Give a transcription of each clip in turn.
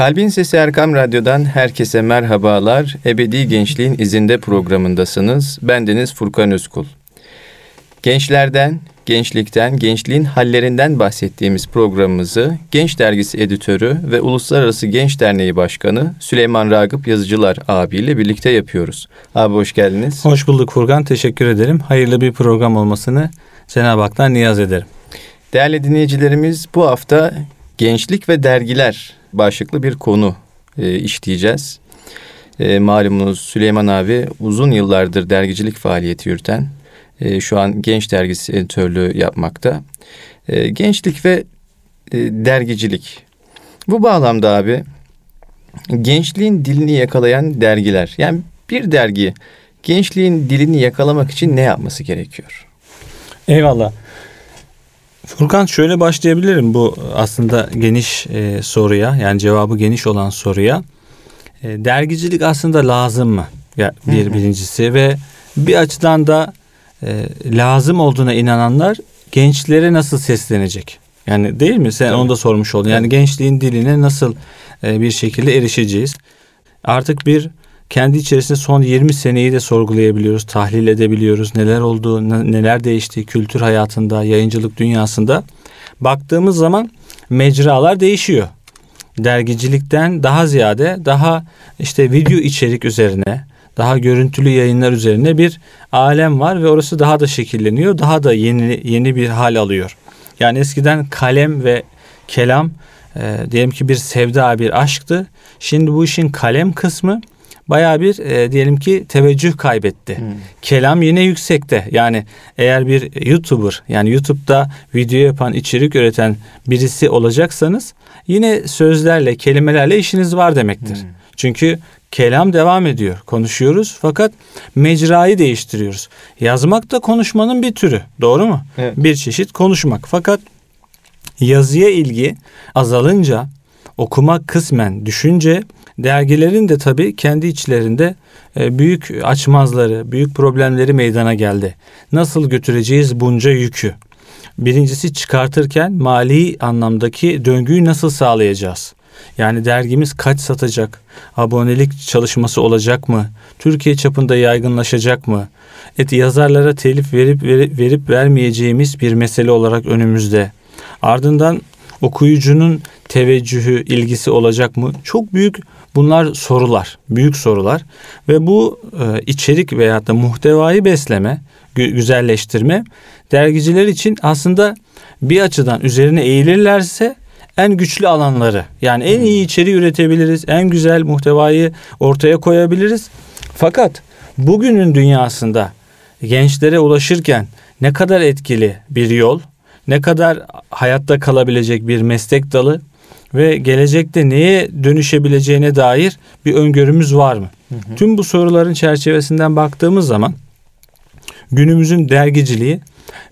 Kalbin Sesi Erkam Radyo'dan herkese merhabalar. Ebedi Gençliğin izinde programındasınız. Ben Deniz Furkan Özkul. Gençlerden, gençlikten, gençliğin hallerinden bahsettiğimiz programımızı Genç Dergisi editörü ve Uluslararası Genç Derneği Başkanı Süleyman Ragıp Yazıcılar abiyle birlikte yapıyoruz. Abi hoş geldiniz. Hoş bulduk Furkan. Teşekkür ederim. Hayırlı bir program olmasını Cenab-ı Hak'tan niyaz ederim. Değerli dinleyicilerimiz bu hafta gençlik ve dergiler başlıklı bir konu e, işleyeceğiz. E, malumunuz Süleyman abi uzun yıllardır dergicilik faaliyeti yürüten, e, şu an Genç Dergisi editörlüğü yapmakta. E, gençlik ve e, dergicilik. Bu bağlamda abi gençliğin dilini yakalayan dergiler. Yani bir dergi gençliğin dilini yakalamak için ne yapması gerekiyor? Eyvallah. Furkan şöyle başlayabilirim bu aslında geniş e, soruya yani cevabı geniş olan soruya. E, dergicilik aslında lazım mı? Ya bir birincisi ve bir açıdan da e, lazım olduğuna inananlar gençlere nasıl seslenecek? Yani değil mi? Sen Tabii. onu da sormuş oldun. Yani gençliğin diline nasıl e, bir şekilde erişeceğiz? Artık bir kendi içerisinde son 20 seneyi de sorgulayabiliyoruz, tahlil edebiliyoruz. Neler oldu, neler değişti kültür hayatında, yayıncılık dünyasında. Baktığımız zaman mecralar değişiyor. Dergicilikten daha ziyade daha işte video içerik üzerine, daha görüntülü yayınlar üzerine bir alem var ve orası daha da şekilleniyor, daha da yeni yeni bir hal alıyor. Yani eskiden kalem ve kelam e, diyelim ki bir sevda, bir aşktı. Şimdi bu işin kalem kısmı baya bir e, diyelim ki teveccüh kaybetti. Hmm. Kelam yine yüksekte. Yani eğer bir YouTuber yani YouTube'da video yapan, içerik üreten birisi olacaksanız yine sözlerle, kelimelerle işiniz var demektir. Hmm. Çünkü kelam devam ediyor. Konuşuyoruz fakat mecrayı değiştiriyoruz. Yazmak da konuşmanın bir türü. Doğru mu? Evet. Bir çeşit konuşmak. Fakat yazıya ilgi azalınca okumak kısmen düşünce dergilerin de tabii kendi içlerinde e, büyük açmazları, büyük problemleri meydana geldi. Nasıl götüreceğiz bunca yükü? Birincisi çıkartırken mali anlamdaki döngüyü nasıl sağlayacağız? Yani dergimiz kaç satacak? Abonelik çalışması olacak mı? Türkiye çapında yaygınlaşacak mı? Et yazarlara telif verip verip, verip vermeyeceğimiz bir mesele olarak önümüzde. Ardından okuyucunun teveccühü, ilgisi olacak mı? Çok büyük bunlar sorular, büyük sorular ve bu e, içerik veya da muhtevayı besleme, güzelleştirme dergiciler için aslında bir açıdan üzerine eğilirlerse en güçlü alanları. Yani en iyi içeriği üretebiliriz, en güzel muhtevayı ortaya koyabiliriz. Fakat bugünün dünyasında gençlere ulaşırken ne kadar etkili bir yol, ne kadar hayatta kalabilecek bir meslek dalı ve gelecekte neye dönüşebileceğine dair bir öngörümüz var mı? Hı hı. Tüm bu soruların çerçevesinden baktığımız zaman günümüzün dergiciliği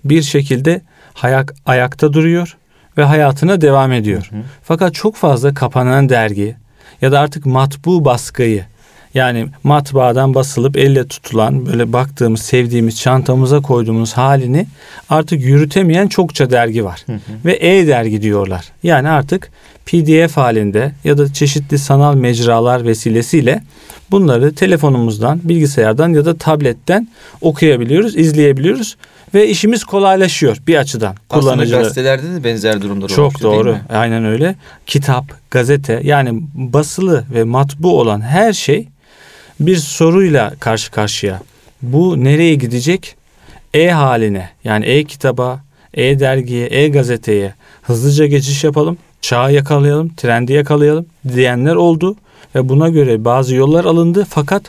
bir şekilde ayak, ayakta duruyor ve hayatına devam ediyor. Hı hı. Fakat çok fazla kapanan dergi ya da artık matbu baskıyı yani matbaadan basılıp elle tutulan böyle baktığımız, sevdiğimiz, çantamıza koyduğumuz halini artık yürütemeyen çokça dergi var. Hı hı. Ve e-dergi diyorlar. Yani artık PDF halinde ya da çeşitli sanal mecralar vesilesiyle bunları telefonumuzdan, bilgisayardan ya da tabletten okuyabiliyoruz, izleyebiliyoruz ve işimiz kolaylaşıyor bir açıdan. Aslında gazetelerde de benzer durumlar Çok doğru. Aynen öyle. Kitap, gazete yani basılı ve matbu olan her şey bir soruyla karşı karşıya. Bu nereye gidecek? E haline yani e-kitaba, e-dergiye, e-gazeteye hızlıca geçiş yapalım. Çağı yakalayalım, trendi yakalayalım diyenler oldu. Ve buna göre bazı yollar alındı fakat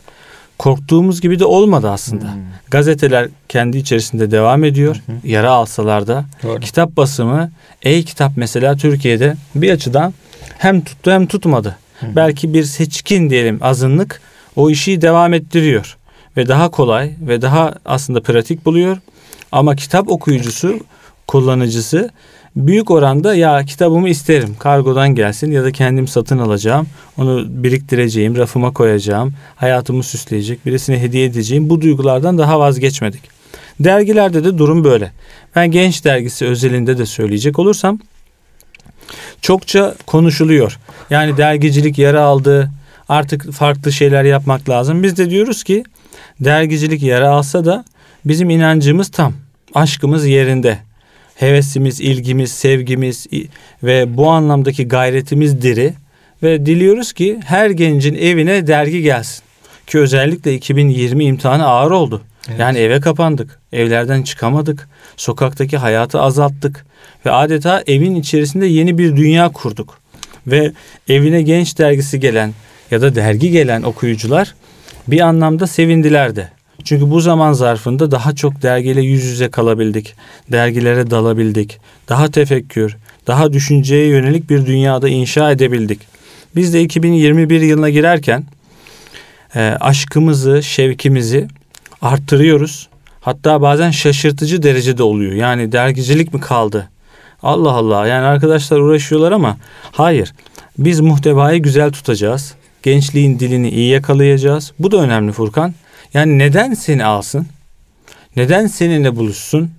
korktuğumuz gibi de olmadı aslında. Hmm. Gazeteler kendi içerisinde devam ediyor. Hı Yara alsalar da. Doğru. Kitap basımı, e-kitap mesela Türkiye'de bir açıdan hem tuttu hem tutmadı. Hı Belki bir seçkin diyelim azınlık o işi devam ettiriyor ve daha kolay ve daha aslında pratik buluyor. Ama kitap okuyucusu, kullanıcısı büyük oranda ya kitabımı isterim kargodan gelsin ya da kendim satın alacağım onu biriktireceğim rafıma koyacağım hayatımı süsleyecek birisine hediye edeceğim bu duygulardan daha vazgeçmedik. Dergilerde de durum böyle. Ben genç dergisi özelinde de söyleyecek olursam çokça konuşuluyor. Yani dergicilik yara aldı. Artık farklı şeyler yapmak lazım. Biz de diyoruz ki dergicilik yara alsa da bizim inancımız tam. Aşkımız yerinde. Hevesimiz, ilgimiz, sevgimiz ve bu anlamdaki gayretimiz diri ve diliyoruz ki her gencin evine dergi gelsin. Ki özellikle 2020 imtihanı ağır oldu. Evet. Yani eve kapandık. Evlerden çıkamadık. Sokaktaki hayatı azalttık. Ve adeta evin içerisinde yeni bir dünya kurduk. Ve evine genç dergisi gelen ya da dergi gelen okuyucular bir anlamda sevindiler de. Çünkü bu zaman zarfında daha çok dergiyle yüz yüze kalabildik. Dergilere dalabildik. Daha tefekkür, daha düşünceye yönelik bir dünyada inşa edebildik. Biz de 2021 yılına girerken e, aşkımızı, şevkimizi arttırıyoruz. Hatta bazen şaşırtıcı derecede oluyor. Yani dergicilik mi kaldı? Allah Allah. Yani arkadaşlar uğraşıyorlar ama hayır. Biz muhtevayı güzel tutacağız. Gençliğin dilini iyi yakalayacağız. Bu da önemli Furkan. Yani neden seni alsın? Neden seninle buluşsun?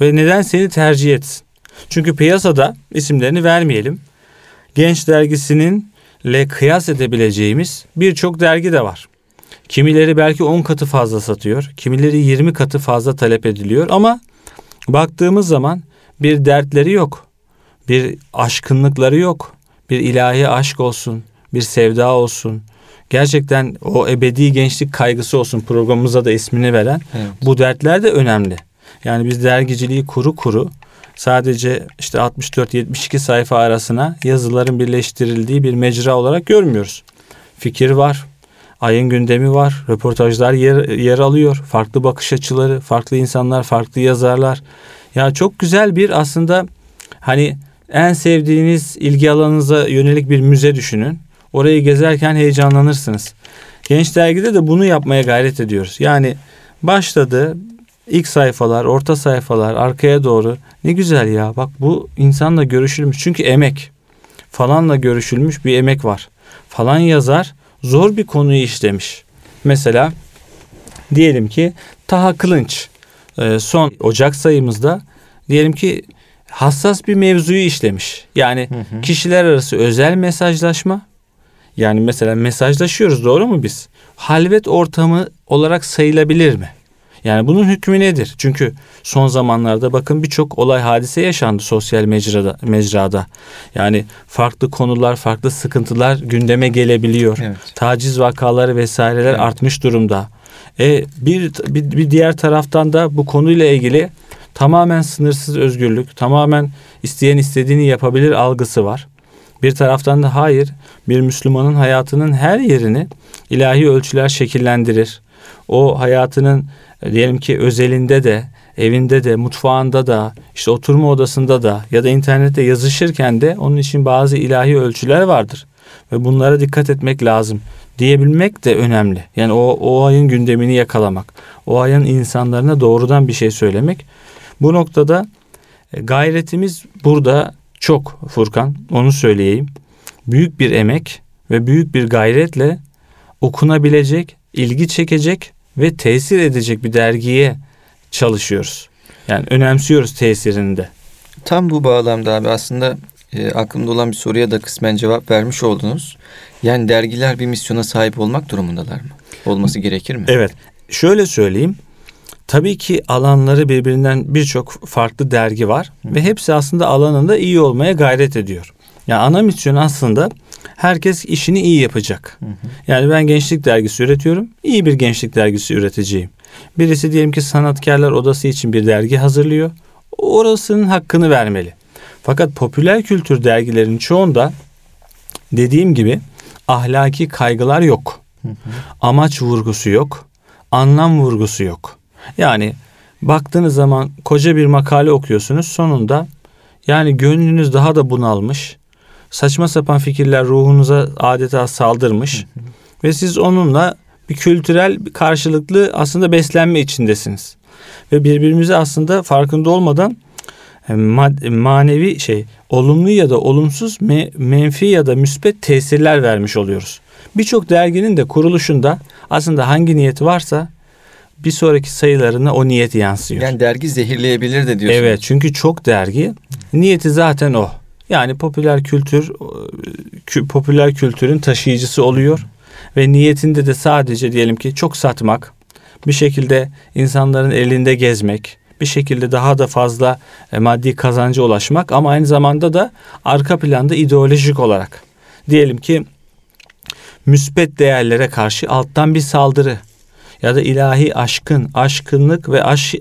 Ve neden seni tercih etsin? Çünkü piyasada isimlerini vermeyelim. Genç dergisinin le kıyas edebileceğimiz birçok dergi de var. Kimileri belki 10 katı fazla satıyor. Kimileri 20 katı fazla talep ediliyor ama baktığımız zaman bir dertleri yok. Bir aşkınlıkları yok. Bir ilahi aşk olsun, bir sevda olsun. Gerçekten o ebedi gençlik kaygısı olsun programımıza da ismini veren. Evet. Bu dertler de önemli. Yani biz dergiciliği kuru kuru sadece işte 64-72 sayfa arasına yazıların birleştirildiği bir mecra olarak görmüyoruz. Fikir var, ayın gündemi var, röportajlar yer, yer alıyor, farklı bakış açıları, farklı insanlar, farklı yazarlar. Ya çok güzel bir aslında hani en sevdiğiniz ilgi alanınıza yönelik bir müze düşünün. Orayı gezerken heyecanlanırsınız. Genç dergide de bunu yapmaya gayret ediyoruz. Yani başladı ilk sayfalar, orta sayfalar, arkaya doğru ne güzel ya. Bak bu insanla görüşülmüş. Çünkü emek. Falanla görüşülmüş bir emek var. Falan yazar zor bir konuyu işlemiş. Mesela diyelim ki Taha Kılınç e, son Ocak sayımızda diyelim ki hassas bir mevzuyu işlemiş. Yani hı hı. kişiler arası özel mesajlaşma. Yani mesela mesajlaşıyoruz doğru mu biz? Halvet ortamı olarak sayılabilir mi? Yani bunun hükmü nedir? Çünkü son zamanlarda bakın birçok olay hadise yaşandı sosyal mecrada, mecrada. Yani farklı konular, farklı sıkıntılar gündeme gelebiliyor. Evet. Taciz vakaları vesaireler evet. artmış durumda. E bir, bir bir diğer taraftan da bu konuyla ilgili tamamen sınırsız özgürlük, tamamen isteyen istediğini yapabilir algısı var. Bir taraftan da hayır, bir Müslümanın hayatının her yerini ilahi ölçüler şekillendirir. O hayatının diyelim ki özelinde de, evinde de, mutfağında da, işte oturma odasında da ya da internette yazışırken de onun için bazı ilahi ölçüler vardır. Ve bunlara dikkat etmek lazım diyebilmek de önemli. Yani o, o ayın gündemini yakalamak, o ayın insanlarına doğrudan bir şey söylemek. Bu noktada e, gayretimiz burada çok Furkan, onu söyleyeyim. Büyük bir emek ve büyük bir gayretle okunabilecek, ilgi çekecek ve tesir edecek bir dergiye çalışıyoruz. Yani önemsiyoruz tesirini de. Tam bu bağlamda abi aslında e, aklımda olan bir soruya da kısmen cevap vermiş oldunuz. Yani dergiler bir misyona sahip olmak durumundalar mı? Olması gerekir mi? Evet. Şöyle söyleyeyim. Tabii ki alanları birbirinden birçok farklı dergi var ve hepsi aslında alanında iyi olmaya gayret ediyor. Yani ana misyon aslında herkes işini iyi yapacak. Hı hı. Yani ben gençlik dergisi üretiyorum. İyi bir gençlik dergisi üreteceğim. Birisi diyelim ki sanatkarlar odası için bir dergi hazırlıyor. Orasının hakkını vermeli. Fakat popüler kültür dergilerinin çoğunda dediğim gibi ahlaki kaygılar yok. Hı hı. Amaç vurgusu yok. Anlam vurgusu yok. Yani baktığınız zaman koca bir makale okuyorsunuz sonunda yani gönlünüz daha da bunalmış saçma sapan fikirler ruhunuza adeta saldırmış ve siz onunla bir kültürel bir karşılıklı aslında beslenme içindesiniz. Ve birbirimize aslında farkında olmadan e, manevi şey olumlu ya da olumsuz menfi ya da müspet tesirler vermiş oluyoruz. Birçok derginin de kuruluşunda aslında hangi niyeti varsa bir sonraki sayılarına o niyet yansıyor. Yani dergi zehirleyebilir de diyorsunuz. Evet çünkü çok dergi niyeti zaten o. Yani popüler kültür kü- popüler kültürün taşıyıcısı oluyor ve niyetinde de sadece diyelim ki çok satmak, bir şekilde insanların elinde gezmek, bir şekilde daha da fazla e, maddi kazanca ulaşmak ama aynı zamanda da arka planda ideolojik olarak diyelim ki müspet değerlere karşı alttan bir saldırı ya da ilahi aşkın, aşkınlık ve aş,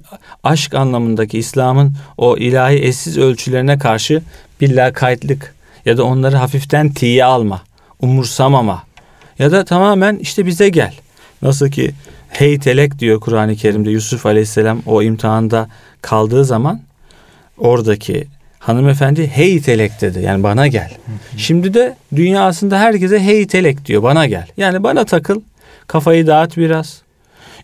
aşk anlamındaki İslam'ın o ilahi eşsiz ölçülerine karşı bir lakaytlık ya da onları hafiften tiye alma, umursamama ya da tamamen işte bize gel. Nasıl ki heytelek diyor Kur'an-ı Kerim'de Yusuf Aleyhisselam o imtihanda kaldığı zaman oradaki hanımefendi heytelek dedi. Yani bana gel. Şimdi de dünyasında herkese heytelek diyor. Bana gel. Yani bana takıl. Kafayı dağıt biraz.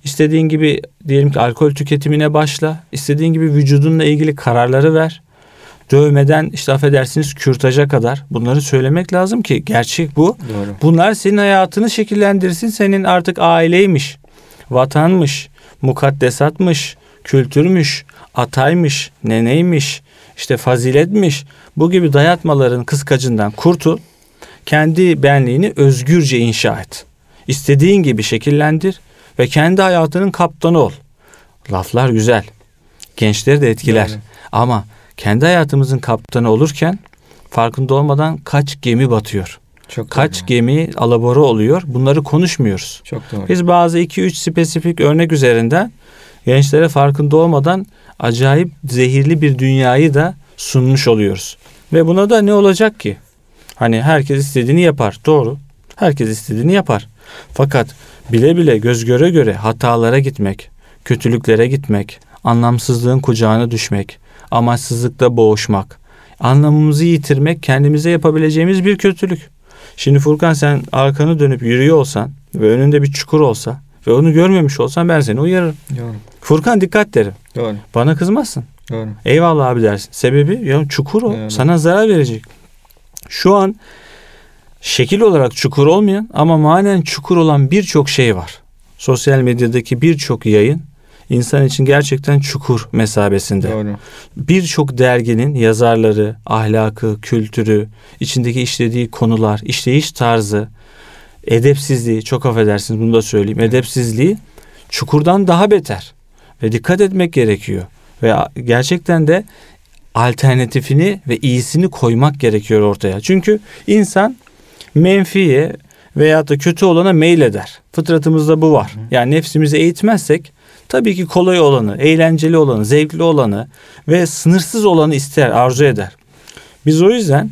İstediğin gibi diyelim ki alkol tüketimine başla. İstediğin gibi vücudunla ilgili kararları ver. Dövmeden işte affedersiniz kürtaja kadar bunları söylemek lazım ki gerçek bu. Doğru. Bunlar senin hayatını şekillendirsin. Senin artık aileymiş, vatanmış, mukaddesatmış, kültürmüş, ataymış, neneymiş, işte faziletmiş. Bu gibi dayatmaların kıskacından kurtul. Kendi benliğini özgürce inşa et. İstediğin gibi şekillendir ve kendi hayatının kaptanı ol. Laflar güzel. Gençleri de etkiler. Doğru. Ama kendi hayatımızın kaptanı olurken farkında olmadan kaç gemi batıyor. Çok Kaç doğru. gemi alabora oluyor. Bunları konuşmuyoruz. Çok doğru. Biz bazı 2-3 spesifik örnek üzerinden gençlere farkında olmadan acayip zehirli bir dünyayı da sunmuş oluyoruz. Ve buna da ne olacak ki? Hani herkes istediğini yapar. Doğru. Herkes istediğini yapar. Fakat bile bile göz göre göre hatalara gitmek, kötülüklere gitmek, anlamsızlığın kucağına düşmek, amaçsızlıkta boğuşmak, anlamımızı yitirmek kendimize yapabileceğimiz bir kötülük. Şimdi Furkan sen arkanı dönüp yürüyor olsan ve önünde bir çukur olsa ve onu görmemiş olsan ben seni uyarırım. Doğru. Furkan dikkat derim. Doğru. Bana kızmazsın. Doğru. Eyvallah abi dersin. Sebebi ya çukur o. Evet. Sana zarar verecek. Şu an şekil olarak çukur olmayan ama manen çukur olan birçok şey var. Sosyal medyadaki birçok yayın insan için gerçekten çukur mesabesinde. Doğru. Birçok derginin yazarları, ahlakı, kültürü, içindeki işlediği konular, işleyiş tarzı, edepsizliği, çok affedersiniz bunu da söyleyeyim, edepsizliği çukurdan daha beter. Ve dikkat etmek gerekiyor. Ve gerçekten de alternatifini ve iyisini koymak gerekiyor ortaya. Çünkü insan menfiye veya da kötü olana meyleder. Fıtratımızda bu var. Yani nefsimizi eğitmezsek tabii ki kolay olanı, eğlenceli olanı, zevkli olanı ve sınırsız olanı ister, arzu eder. Biz o yüzden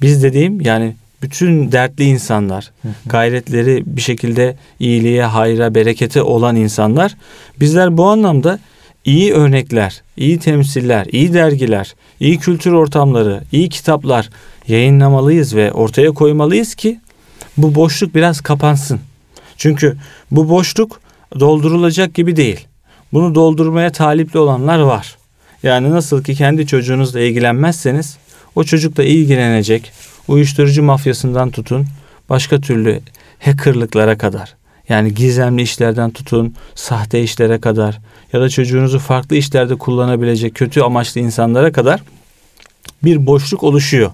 biz dediğim yani bütün dertli insanlar, gayretleri bir şekilde iyiliğe, hayra, berekete olan insanlar bizler bu anlamda iyi örnekler, iyi temsiller, iyi dergiler, iyi kültür ortamları, iyi kitaplar yayınlamalıyız ve ortaya koymalıyız ki bu boşluk biraz kapansın. Çünkü bu boşluk doldurulacak gibi değil. Bunu doldurmaya talipli olanlar var. Yani nasıl ki kendi çocuğunuzla ilgilenmezseniz o çocukla ilgilenecek uyuşturucu mafyasından tutun başka türlü hackerlıklara kadar. Yani gizemli işlerden tutun sahte işlere kadar ya da çocuğunuzu farklı işlerde kullanabilecek kötü amaçlı insanlara kadar bir boşluk oluşuyor.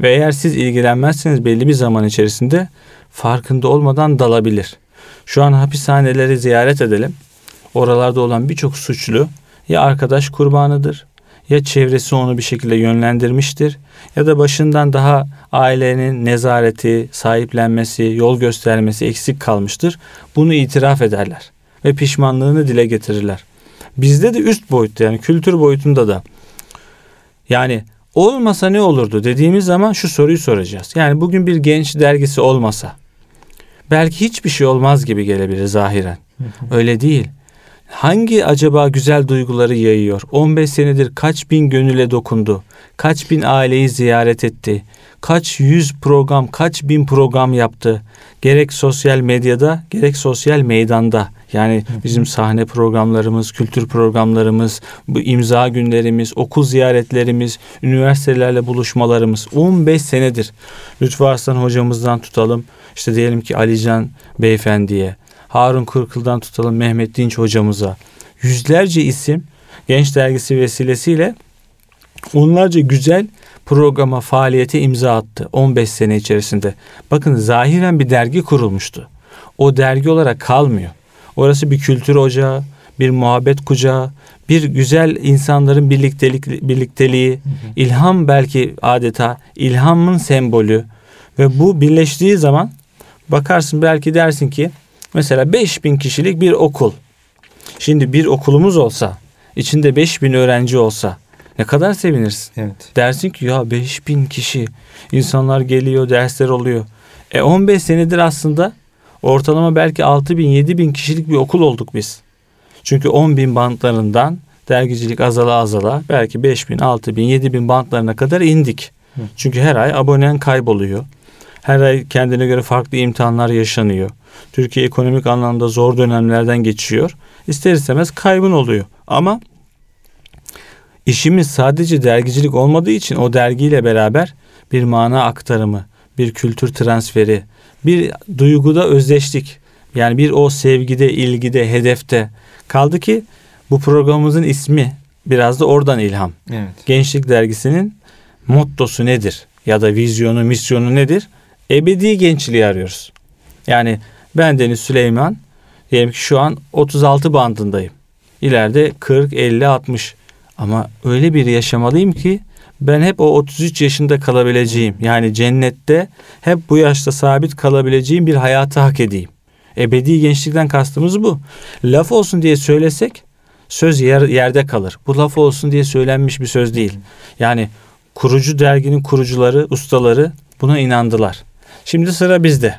Ve eğer siz ilgilenmezseniz belli bir zaman içerisinde farkında olmadan dalabilir. Şu an hapishaneleri ziyaret edelim. Oralarda olan birçok suçlu ya arkadaş kurbanıdır ya çevresi onu bir şekilde yönlendirmiştir ya da başından daha ailenin nezareti, sahiplenmesi, yol göstermesi eksik kalmıştır. Bunu itiraf ederler ve pişmanlığını dile getirirler. Bizde de üst boyutta yani kültür boyutunda da yani olmasa ne olurdu dediğimiz zaman şu soruyu soracağız. Yani bugün bir genç dergisi olmasa belki hiçbir şey olmaz gibi gelebilir zahiren. Öyle değil. Hangi acaba güzel duyguları yayıyor? 15 senedir kaç bin gönüle dokundu? Kaç bin aileyi ziyaret etti? Kaç yüz program, kaç bin program yaptı? Gerek sosyal medyada, gerek sosyal meydanda. Yani bizim sahne programlarımız, kültür programlarımız, bu imza günlerimiz, okul ziyaretlerimiz, üniversitelerle buluşmalarımız 15 senedir. Lütfü Arslan hocamızdan tutalım. İşte diyelim ki Alican beyefendiye, Harun Kırkıl'dan tutalım Mehmet Dinç hocamıza. Yüzlerce isim Genç Dergisi vesilesiyle Onlarca güzel programa, faaliyete imza attı 15 sene içerisinde. Bakın zahiren bir dergi kurulmuştu. O dergi olarak kalmıyor. Orası bir kültür ocağı, bir muhabbet kucağı, bir güzel insanların birliktelik birlikteliği, ilham belki adeta ilhamın sembolü ve bu birleştiği zaman bakarsın belki dersin ki mesela 5000 kişilik bir okul. Şimdi bir okulumuz olsa, içinde 5000 öğrenci olsa ne kadar sevinirsin. Evet. Dersin ki ya 5000 kişi insanlar geliyor, dersler oluyor. E 15 senedir aslında ortalama belki 6000 7000 kişilik bir okul olduk biz. Çünkü 10 bin bantlarından dergicilik azala azala belki 5 bin, 6 bin, 7 bin bantlarına kadar indik. Hı. Çünkü her ay abonen kayboluyor. Her ay kendine göre farklı imtihanlar yaşanıyor. Türkiye ekonomik anlamda zor dönemlerden geçiyor. İster istemez kaybın oluyor. Ama işimiz sadece dergicilik olmadığı için o dergiyle beraber bir mana aktarımı, bir kültür transferi, bir duyguda özdeşlik. Yani bir o sevgide, ilgide, hedefte. Kaldı ki bu programımızın ismi biraz da oradan ilham. Evet. Gençlik dergisinin mottosu nedir? Ya da vizyonu, misyonu nedir? Ebedi gençliği arıyoruz. Yani ben Deniz Süleyman diyelim ki şu an 36 bandındayım. İleride 40, 50, 60. Ama öyle bir yaşamalıyım ki ben hep o 33 yaşında kalabileceğim. Yani cennette hep bu yaşta sabit kalabileceğim bir hayatı hak edeyim. Ebedi gençlikten kastımız bu. Laf olsun diye söylesek söz yer, yerde kalır. Bu laf olsun diye söylenmiş bir söz değil. Yani kurucu derginin kurucuları, ustaları buna inandılar. Şimdi sıra bizde.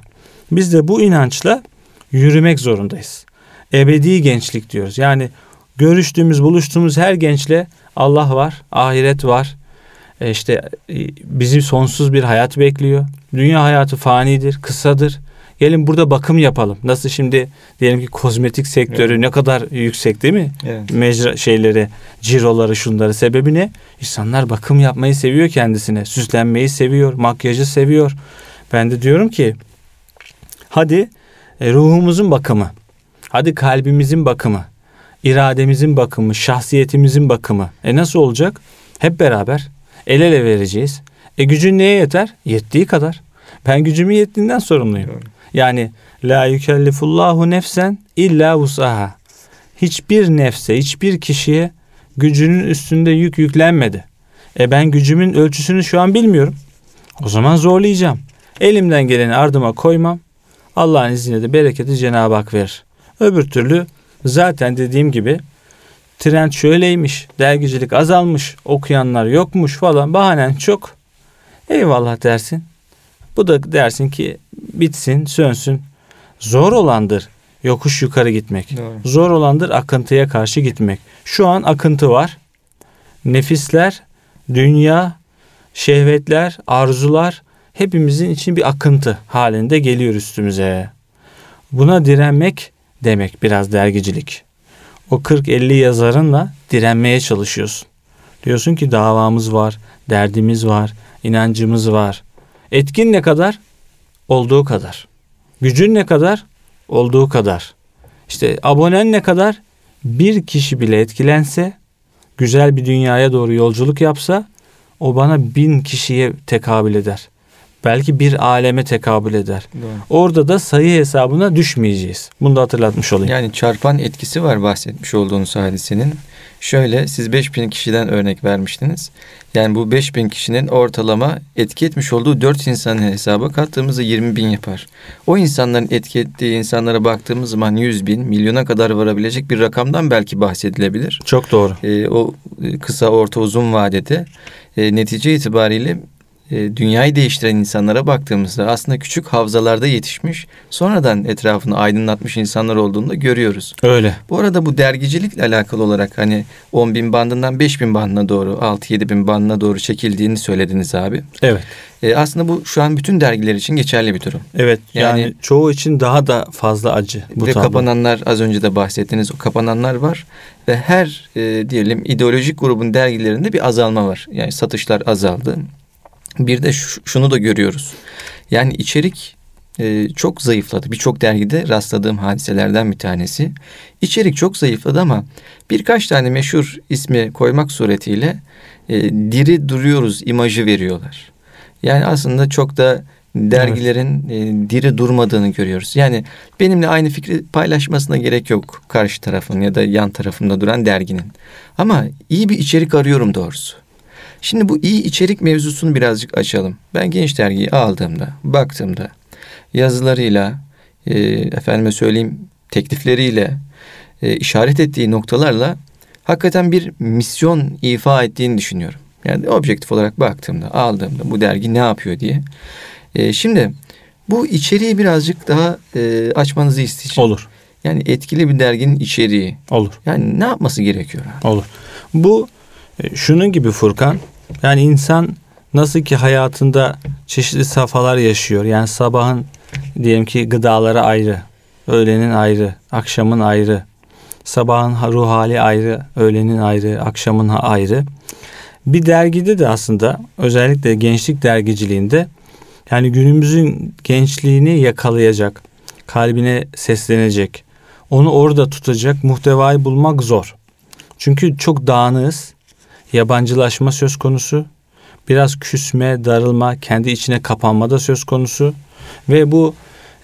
Biz de bu inançla yürümek zorundayız. Ebedi gençlik diyoruz. Yani görüştüğümüz, buluştuğumuz her gençle Allah var, ahiret var. E işte e, bizi sonsuz bir hayat bekliyor. Dünya hayatı fanidir, kısadır. Gelin burada bakım yapalım. Nasıl şimdi diyelim ki kozmetik sektörü Evet. ne kadar yüksek değil mi? Evet. Mecra şeyleri, ciroları, şunları sebebi ne? İnsanlar bakım yapmayı seviyor kendisine. Süslenmeyi seviyor, makyajı seviyor. Ben de diyorum ki hadi e, ruhumuzun bakımı, hadi kalbimizin bakımı, irademizin bakımı, şahsiyetimizin bakımı. E nasıl olacak? Hep beraber el ele vereceğiz. E gücün neye yeter? Yettiği kadar. Ben gücümü yettiğinden sorumluyum. Yani la yükellifullahu nefsen illa vusaha. Hiçbir nefse, hiçbir kişiye gücünün üstünde yük yüklenmedi. E ben gücümün ölçüsünü şu an bilmiyorum. O zaman zorlayacağım. Elimden geleni ardıma koymam. Allah'ın izniyle de bereketi Cenab-ı Hak verir. Öbür türlü zaten dediğim gibi trend şöyleymiş, dergicilik azalmış, okuyanlar yokmuş falan bahanen çok. Eyvallah dersin. Bu da dersin ki bitsin, sönsün. Zor olandır yokuş yukarı gitmek. Doğru. Zor olandır akıntıya karşı gitmek. Şu an akıntı var. Nefisler, dünya, şehvetler, arzular hepimizin için bir akıntı halinde geliyor üstümüze. Buna direnmek demek biraz dergicilik. O 40-50 yazarınla direnmeye çalışıyorsun. Diyorsun ki davamız var, derdimiz var, inancımız var. Etkin ne kadar? Olduğu kadar. Gücün ne kadar? Olduğu kadar. İşte abonen ne kadar? Bir kişi bile etkilense, güzel bir dünyaya doğru yolculuk yapsa, o bana bin kişiye tekabül eder. Belki bir aleme tekabül eder. Doğru. Orada da sayı hesabına düşmeyeceğiz. Bunu da hatırlatmış olayım. Yani çarpan etkisi var bahsetmiş olduğunuz hadisenin. Şöyle siz 5000 kişiden örnek vermiştiniz. Yani bu 5000 kişinin ortalama etki etmiş olduğu 4 insanın hesaba kattığımızda 20 bin yapar. O insanların etki ettiği insanlara baktığımız zaman 100 bin, milyona kadar varabilecek bir rakamdan belki bahsedilebilir. Çok doğru. Ee, o e, kısa, orta, uzun vadede e, netice itibariyle e, dünyayı değiştiren insanlara baktığımızda aslında küçük havzalarda yetişmiş, sonradan etrafını aydınlatmış insanlar olduğunu da görüyoruz. Öyle. Bu arada bu dergicilikle alakalı olarak hani 10 bin bandından 5 bin bandına doğru 6-7 bin bandına doğru çekildiğini söylediniz abi. Evet. E, aslında bu şu an bütün dergiler için geçerli bir durum. Evet. Yani, Yani- çoğu için daha da fazla acı bu ve tablo. kapananlar az önce de bahsettiğiniz o kapananlar var. Ve her e, diyelim ideolojik grubun dergilerinde bir azalma var. Yani satışlar azaldı. Bir de şu- şunu da görüyoruz. Yani içerik e, çok zayıfladı. Birçok dergide rastladığım hadiselerden bir tanesi. İçerik çok zayıfladı ama birkaç tane meşhur ismi koymak suretiyle e, diri duruyoruz imajı veriyorlar. Yani aslında çok da dergilerin evet. diri durmadığını görüyoruz. Yani benimle aynı fikri paylaşmasına gerek yok karşı tarafın ya da yan tarafımda duran derginin. Ama iyi bir içerik arıyorum doğrusu. Şimdi bu iyi içerik mevzusunu birazcık açalım. Ben Genç Dergi'yi aldığımda, baktığımda yazılarıyla, e, efendime söyleyeyim teklifleriyle, e, işaret ettiği noktalarla hakikaten bir misyon ifa ettiğini düşünüyorum. Yani objektif olarak baktığımda, aldığımda bu dergi ne yapıyor diye. E, şimdi bu içeriği birazcık daha e, açmanızı isteyeceğim. Olur. Yani etkili bir derginin içeriği. Olur. Yani ne yapması gerekiyor abi? Olur. Bu e, şunun gibi Furkan. Yani insan nasıl ki hayatında çeşitli safhalar yaşıyor. Yani sabahın diyelim ki gıdaları ayrı, öğlenin ayrı, akşamın ayrı, sabahın ruh hali ayrı, öğlenin ayrı, akşamın ayrı. Bir dergide de aslında özellikle gençlik dergiciliğinde yani günümüzün gençliğini yakalayacak, kalbine seslenecek, onu orada tutacak muhtevayı bulmak zor. Çünkü çok dağınığız, yabancılaşma söz konusu, biraz küsme, darılma, kendi içine kapanma da söz konusu ve bu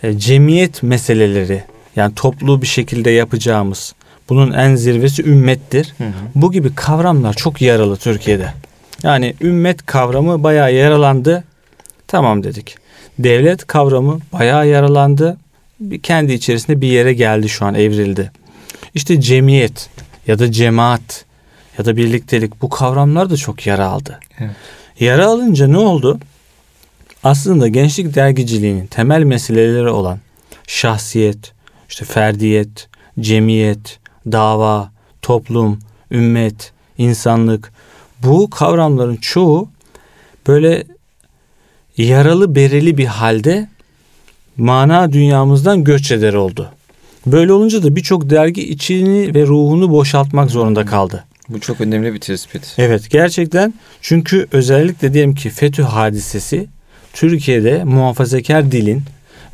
e, cemiyet meseleleri yani toplu bir şekilde yapacağımız bunun en zirvesi ümmettir. Hı hı. Bu gibi kavramlar çok yaralı Türkiye'de. Yani ümmet kavramı bayağı yaralandı. Tamam dedik. Devlet kavramı bayağı yaralandı. Kendi içerisinde bir yere geldi şu an evrildi. İşte cemiyet ya da cemaat ya da birliktelik bu kavramlar da çok yara aldı. Evet. Yara alınca ne oldu? Aslında gençlik dergiciliğinin temel meseleleri olan şahsiyet, işte ferdiyet, cemiyet, dava, toplum, ümmet, insanlık bu kavramların çoğu böyle yaralı bereli bir halde mana dünyamızdan göç eder oldu. Böyle olunca da birçok dergi içini ve ruhunu boşaltmak zorunda kaldı. Bu çok önemli bir tespit. Evet gerçekten çünkü özellikle diyelim ki FETÖ hadisesi Türkiye'de muhafazakar dilin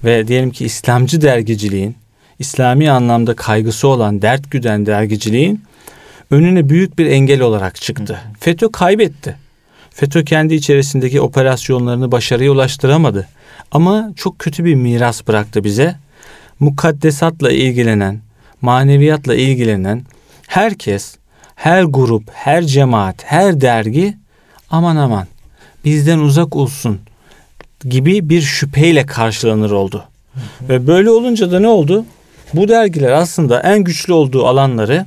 ve diyelim ki İslamcı dergiciliğin İslami anlamda kaygısı olan dert güden dergiciliğin önüne büyük bir engel olarak çıktı. FETÖ kaybetti. FETÖ kendi içerisindeki operasyonlarını başarıya ulaştıramadı. Ama çok kötü bir miras bıraktı bize. Mukaddesatla ilgilenen, maneviyatla ilgilenen herkes, her grup, her cemaat, her dergi aman aman bizden uzak olsun gibi bir şüpheyle karşılanır oldu. Hı hı. Ve böyle olunca da ne oldu? Bu dergiler aslında en güçlü olduğu alanları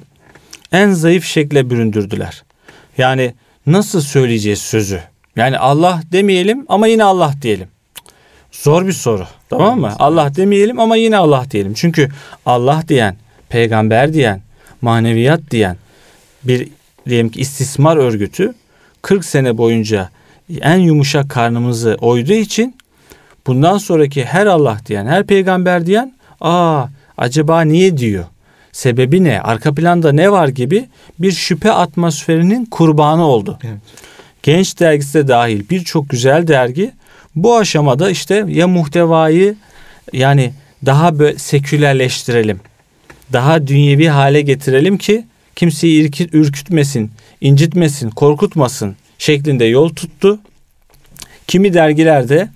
en zayıf şekle büründürdüler. Yani nasıl söyleyeceğiz sözü? Yani Allah demeyelim ama yine Allah diyelim. Zor bir soru. Tamam mı? Allah demeyelim ama yine Allah diyelim. Çünkü Allah diyen, peygamber diyen, maneviyat diyen bir diyelim ki istismar örgütü 40 sene boyunca en yumuşak karnımızı oyduğu için bundan sonraki her Allah diyen, her peygamber diyen aa acaba niye diyor? Sebebi ne? Arka planda ne var gibi bir şüphe atmosferinin kurbanı oldu. Evet. Genç dergisi de dahil birçok güzel dergi bu aşamada işte ya muhtevayı yani daha böyle sekülerleştirelim. Daha dünyevi hale getirelim ki kimseyi ürkütmesin, incitmesin, korkutmasın şeklinde yol tuttu. Kimi dergilerde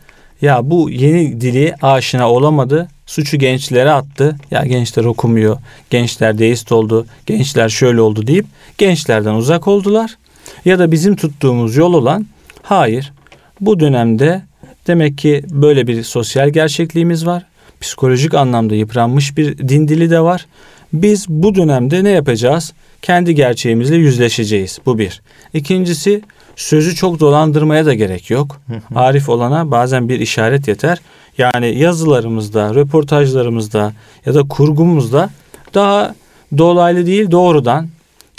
ya bu yeni dili aşina olamadı. Suçu gençlere attı. Ya gençler okumuyor. Gençler deist oldu. Gençler şöyle oldu deyip gençlerden uzak oldular. Ya da bizim tuttuğumuz yol olan hayır bu dönemde demek ki böyle bir sosyal gerçekliğimiz var. Psikolojik anlamda yıpranmış bir din dili de var. Biz bu dönemde ne yapacağız? Kendi gerçeğimizle yüzleşeceğiz. Bu bir. İkincisi sözü çok dolandırmaya da gerek yok. Arif olana bazen bir işaret yeter. Yani yazılarımızda, röportajlarımızda ya da kurgumuzda daha dolaylı değil doğrudan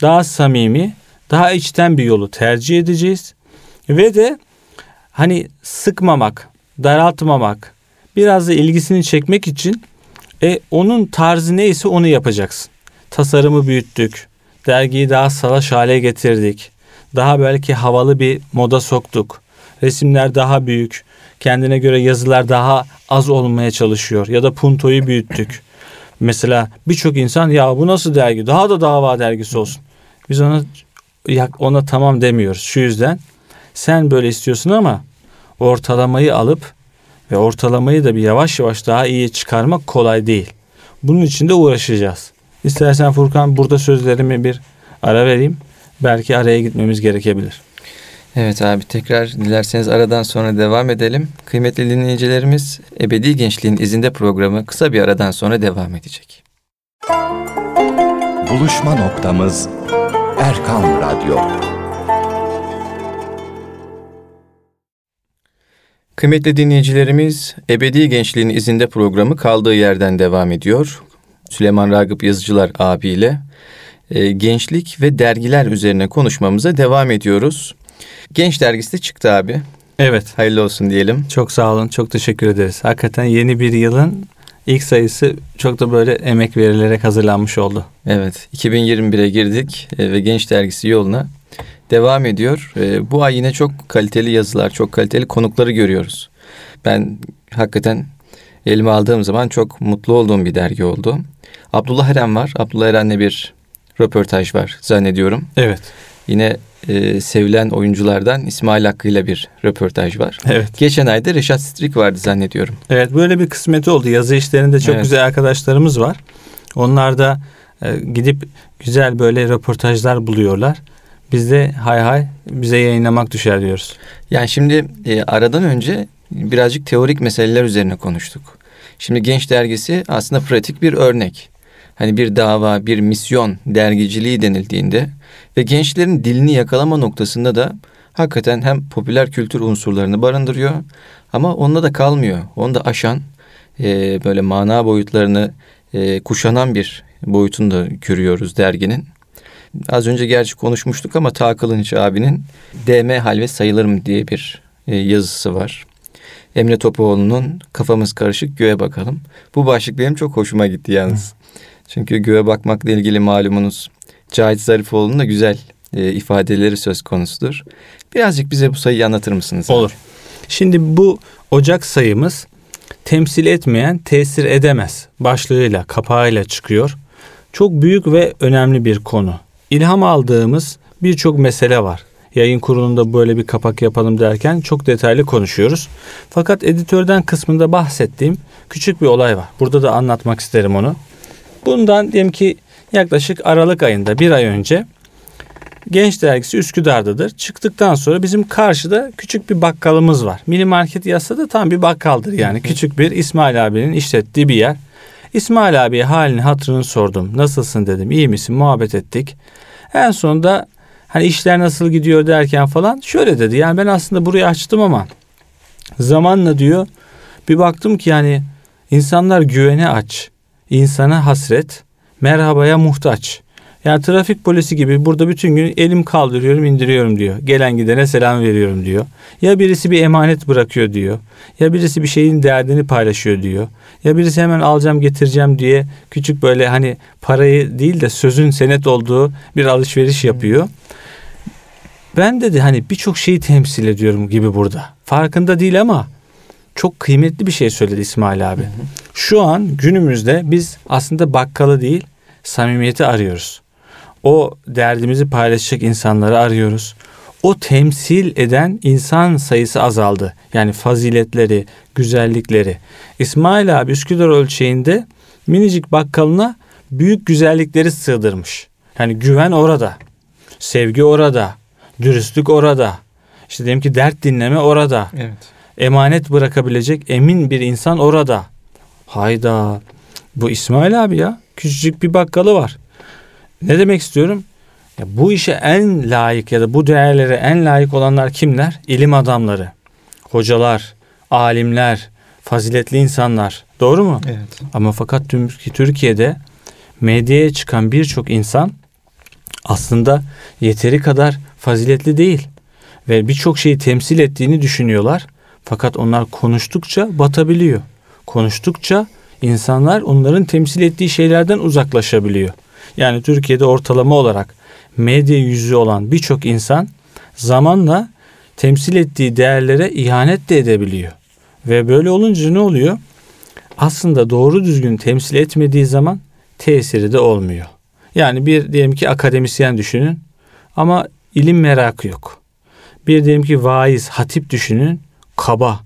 daha samimi, daha içten bir yolu tercih edeceğiz. Ve de hani sıkmamak, daraltmamak, biraz da ilgisini çekmek için e, onun tarzı neyse onu yapacaksın. Tasarımı büyüttük, dergiyi daha salaş hale getirdik daha belki havalı bir moda soktuk. Resimler daha büyük, kendine göre yazılar daha az olmaya çalışıyor ya da puntoyu büyüttük. Mesela birçok insan ya bu nasıl dergi? Daha da dava dergisi olsun. Biz ona ona tamam demiyoruz. Şu yüzden sen böyle istiyorsun ama ortalamayı alıp ve ortalamayı da bir yavaş yavaş daha iyi çıkarmak kolay değil. Bunun için de uğraşacağız. İstersen Furkan burada sözlerimi bir ara vereyim. Belki araya gitmemiz gerekebilir. Evet abi tekrar dilerseniz aradan sonra devam edelim. Kıymetli dinleyicilerimiz Ebedi Gençliğin izinde programı kısa bir aradan sonra devam edecek. Buluşma noktamız Erkan Radyo. Kıymetli dinleyicilerimiz Ebedi Gençliğin izinde programı kaldığı yerden devam ediyor. Süleyman Ragıp Yazıcılar abiyle e, gençlik ve dergiler üzerine konuşmamıza devam ediyoruz. Genç dergisi de çıktı abi. Evet. Hayırlı olsun diyelim. Çok sağ olun. Çok teşekkür ederiz. Hakikaten yeni bir yılın ilk sayısı çok da böyle emek verilerek hazırlanmış oldu. Evet. 2021'e girdik e, ve Genç Dergisi yoluna devam ediyor. E, bu ay yine çok kaliteli yazılar, çok kaliteli konukları görüyoruz. Ben hakikaten elime aldığım zaman çok mutlu olduğum bir dergi oldu. Abdullah Eren var. Abdullah Eren'le bir röportaj var zannediyorum. Evet. Yine e, sevilen oyunculardan İsmail Hakkı ile bir röportaj var. Evet. Geçen ayda Reşat Strik vardı zannediyorum. Evet böyle bir kısmeti oldu. Yazı işlerinde çok Evet. güzel arkadaşlarımız var. Onlar da e, gidip güzel böyle röportajlar buluyorlar. Biz de hay hay bize yayınlamak düşer diyoruz. Yani şimdi e, aradan önce birazcık teorik meseleler üzerine konuştuk. Şimdi Genç Dergisi aslında pratik bir örnek. Hani bir dava, bir misyon dergiciliği denildiğinde ve gençlerin dilini yakalama noktasında da hakikaten hem popüler kültür unsurlarını barındırıyor ama onunla da kalmıyor. Onu da aşan e, böyle mana boyutlarını e, kuşanan bir boyutunu da görüyoruz derginin. Az önce gerçi konuşmuştuk ama Ta Kılınç abinin DM Halve Sayılır mı diye bir e, yazısı var. Emre Topoğlu'nun Kafamız Karışık Göğe Bakalım. Bu başlık benim çok hoşuma gitti yalnız. Çünkü göğe bakmakla ilgili malumunuz Cahit Zarifoğlu'nun da güzel e, ifadeleri söz konusudur. Birazcık bize bu sayıyı anlatır mısınız? abi? Olur. Şimdi bu Ocak sayımız temsil etmeyen tesir edemez başlığıyla kapağıyla çıkıyor. Çok büyük ve önemli bir konu. İlham aldığımız birçok mesele var. Yayın kurulunda böyle bir kapak yapalım derken çok detaylı konuşuyoruz. Fakat editörden kısmında bahsettiğim küçük bir olay var. Burada da anlatmak isterim onu. Bundan diyelim ki yaklaşık Aralık ayında bir ay önce Genç Dergisi Üsküdar'dadır. Çıktıktan sonra bizim karşıda küçük bir bakkalımız var. Mini market yazsa da tam bir bakkaldır yani. Küçük bir İsmail abinin işlettiği bir yer. İsmail abiye halini hatırını sordum. Nasılsın dedim. İyi misin? Muhabbet ettik. En sonunda hani işler nasıl gidiyor derken falan şöyle dedi. Yani ben aslında burayı açtım ama zamanla diyor bir baktım ki yani insanlar güvene aç, insana hasret, merhabaya muhtaç. Yani trafik polisi gibi burada bütün gün elim kaldırıyorum indiriyorum diyor. Gelen gidene selam veriyorum diyor. Ya birisi bir emanet bırakıyor diyor. Ya birisi bir şeyin derdini paylaşıyor diyor. Ya birisi hemen alacağım getireceğim diye küçük böyle hani parayı değil de sözün senet olduğu bir alışveriş yapıyor. Ben dedi hani birçok şeyi temsil ediyorum gibi burada. Farkında değil ama çok kıymetli bir şey söyledi İsmail abi. Şu an günümüzde biz aslında bakkalı değil samimiyeti arıyoruz. O derdimizi paylaşacak insanları arıyoruz. O temsil eden insan sayısı azaldı. Yani faziletleri, güzellikleri. İsmail abi Üsküdar ölçeğinde minicik bakkalına büyük güzellikleri sığdırmış. Yani güven orada. Sevgi orada. Dürüstlük orada. İşte diyelim ki dert dinleme orada Evet. emanet bırakabilecek emin bir insan orada. Hayda. Bu İsmail abi ya. Küçücük bir bakkalı var. Ne demek istiyorum? Ya bu işe en layık ya da bu değerlere en layık olanlar kimler? İlim adamları, hocalar, alimler, faziletli insanlar. Doğru mu? Evet. Ama fakat tüm Türkiye'de medyaya çıkan birçok insan aslında yeteri kadar faziletli değil ve birçok şeyi temsil ettiğini düşünüyorlar. Fakat onlar konuştukça batabiliyor. Konuştukça insanlar onların temsil ettiği şeylerden uzaklaşabiliyor. Yani Türkiye'de ortalama olarak medya yüzü olan birçok insan zamanla temsil ettiği değerlere ihanet de edebiliyor. Ve böyle olunca ne oluyor? Aslında doğru düzgün temsil etmediği zaman tesiri de olmuyor. Yani bir diyelim ki akademisyen düşünün ama ilim merakı yok. Bir diyelim ki vaiz, hatip düşünün kaba,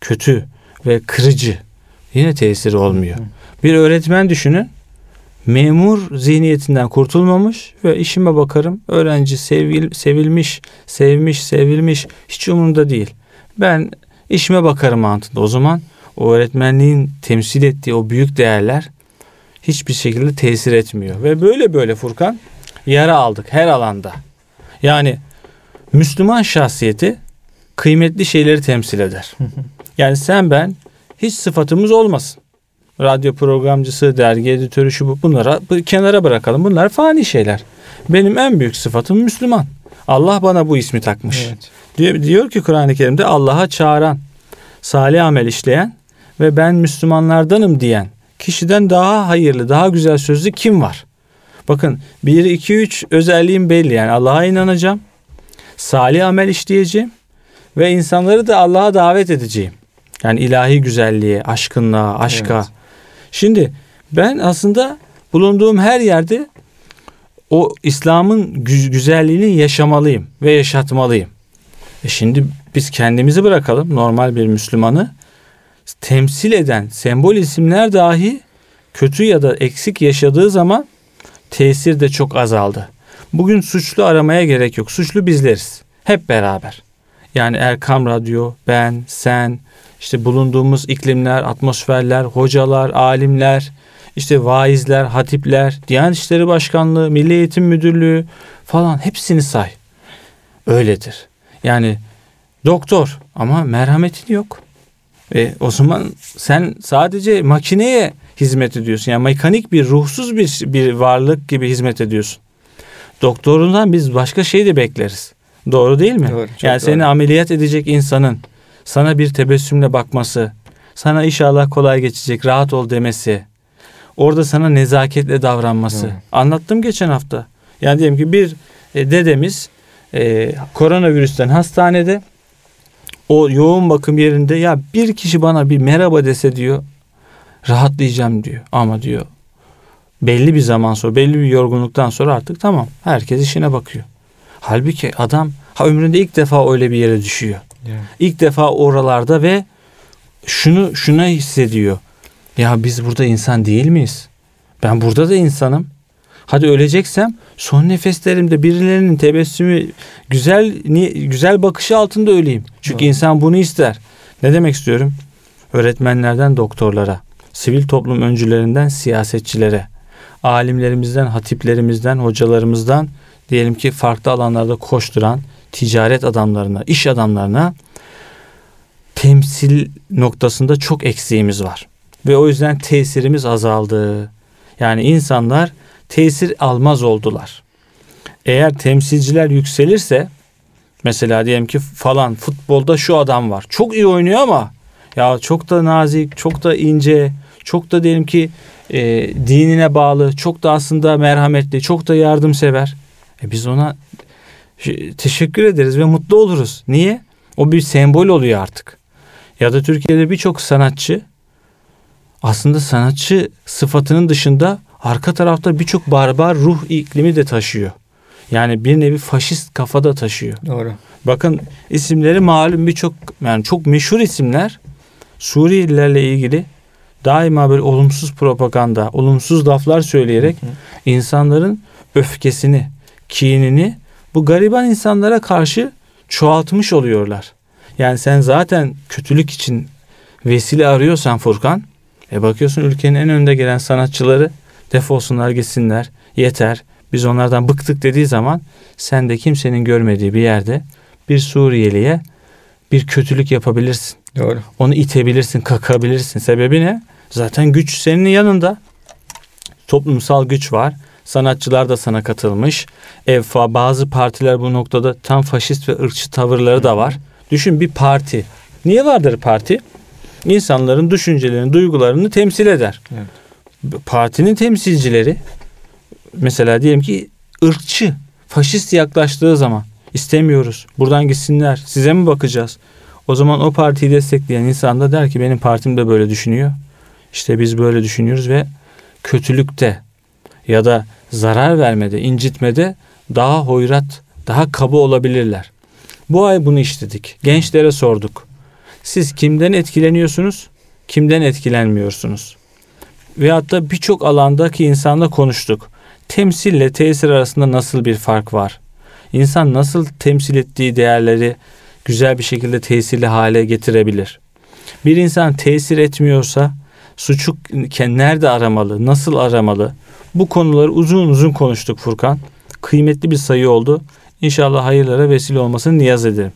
kötü ve kırıcı. Yine tesiri olmuyor. Bir öğretmen düşünün memur zihniyetinden kurtulmamış ve işime bakarım öğrenci sevil, sevilmiş, sevmiş, sevilmiş hiç umurumda değil. Ben işime bakarım mantığında. O zaman o öğretmenliğin temsil ettiği o büyük değerler hiçbir şekilde tesir etmiyor. Ve böyle böyle Furkan yara aldık her alanda. Yani Müslüman şahsiyeti kıymetli şeyleri temsil eder. Yani sen ben hiç sıfatımız olmasın. Radyo programcısı, dergi editörü şu bu bunlara bu kenara bırakalım. Bunlar fani şeyler. Benim en büyük sıfatım Müslüman. Allah bana bu ismi takmış. Evet. Diyor, diyor ki Kur'an-ı Kerim'de Allah'a çağıran, salih amel işleyen ve ben Müslümanlardanım diyen kişiden daha hayırlı, daha güzel sözlü kim var? Bakın 1, 2, 3 özelliğim belli. Yani Allah'a inanacağım, salih amel işleyeceğim ve insanları da Allah'a davet edeceğim. Yani ilahi güzelliğe, aşkınlığa, aşka. Evet. Şimdi ben aslında bulunduğum her yerde o İslam'ın gü- güzelliğini yaşamalıyım ve yaşatmalıyım. E şimdi biz kendimizi bırakalım normal bir Müslümanı temsil eden sembol isimler dahi kötü ya da eksik yaşadığı zaman tesir de çok azaldı. Bugün suçlu aramaya gerek yok. Suçlu bizleriz. Hep beraber. Yani Erkam Radyo, ben, sen, işte bulunduğumuz iklimler, atmosferler, hocalar, alimler, işte vaizler, hatipler, Diyanet İşleri Başkanlığı, Milli Eğitim Müdürlüğü falan hepsini say. Öyledir. Yani doktor ama merhametin yok. E, o zaman sen sadece makineye hizmet ediyorsun. Yani mekanik bir, ruhsuz bir, bir varlık gibi hizmet ediyorsun. Doktorundan biz başka şey de bekleriz. Doğru değil mi? Doğru, yani doğru. seni ameliyat edecek insanın sana bir tebessümle bakması, sana inşallah kolay geçecek, rahat ol demesi, orada sana nezaketle davranması. Hı. Anlattım geçen hafta. Yani diyelim ki bir e, dedemiz e, koronavirüsten hastanede o yoğun bakım yerinde ya bir kişi bana bir merhaba dese diyor rahatlayacağım diyor. Ama diyor belli bir zaman sonra belli bir yorgunluktan sonra artık tamam herkes işine bakıyor. Halbuki adam ha ömründe ilk defa öyle bir yere düşüyor. İlk defa oralarda ve şunu şuna hissediyor. Ya biz burada insan değil miyiz? Ben burada da insanım. Hadi öleceksem son nefeslerimde birilerinin tebessümü güzel ni- güzel bakışı altında öleyim. Çünkü Doğru. insan bunu ister. Ne demek istiyorum? Öğretmenlerden doktorlara, sivil toplum öncülerinden siyasetçilere, alimlerimizden, hatiplerimizden, hocalarımızdan diyelim ki farklı alanlarda koşturan ticaret adamlarına, iş adamlarına temsil noktasında çok eksiğimiz var. Ve o yüzden tesirimiz azaldı. Yani insanlar tesir almaz oldular. Eğer temsilciler yükselirse mesela diyelim ki falan futbolda şu adam var. Çok iyi oynuyor ama ya çok da nazik, çok da ince, çok da diyelim ki e, dinine bağlı, çok da aslında merhametli, çok da yardımsever. E biz ona teşekkür ederiz ve mutlu oluruz. Niye? O bir sembol oluyor artık. Ya da Türkiye'de birçok sanatçı aslında sanatçı sıfatının dışında arka tarafta birçok barbar ruh iklimi de taşıyor. Yani bir nevi faşist kafada taşıyor. Doğru. Bakın isimleri malum birçok yani çok meşhur isimler Suriyelilerle ilgili daima böyle olumsuz propaganda, olumsuz laflar söyleyerek Hı hı. insanların öfkesini, kinini bu gariban insanlara karşı çoğaltmış oluyorlar. Yani sen zaten kötülük için vesile arıyorsan Furkan, e bakıyorsun ülkenin en önde gelen sanatçıları defolsunlar gitsinler, yeter. Biz onlardan bıktık dediği zaman sen de kimsenin görmediği bir yerde bir Suriyeliye bir kötülük yapabilirsin. Doğru. Onu itebilirsin, kakabilirsin. Sebebi ne? Zaten güç senin yanında. Toplumsal güç var. Sanatçılar da sana katılmış. EFA bazı partiler bu noktada tam faşist ve ırkçı tavırları da var. Düşün bir parti. Niye vardır parti? İnsanların düşüncelerini, duygularını temsil eder. Evet. Partinin temsilcileri mesela diyelim ki ırkçı, faşist yaklaştığı zaman istemiyoruz. Buradan gitsinler. Size mi bakacağız? O zaman o partiyi destekleyen insan da der ki benim partim de böyle düşünüyor. İşte biz böyle düşünüyoruz ve kötülükte ya da zarar vermede, incitmede daha hoyrat, daha kaba olabilirler. Bu ay bunu işledik. Gençlere sorduk. Siz kimden etkileniyorsunuz? Kimden etkilenmiyorsunuz? Veyahut da birçok alandaki insanla konuştuk. Temsille tesir arasında nasıl bir fark var? İnsan nasıl temsil ettiği değerleri güzel bir şekilde tesirli hale getirebilir? Bir insan tesir etmiyorsa suçu nerede aramalı, nasıl aramalı? Bu konuları uzun uzun konuştuk Furkan. Kıymetli bir sayı oldu. İnşallah hayırlara vesile olmasını niyaz ederim.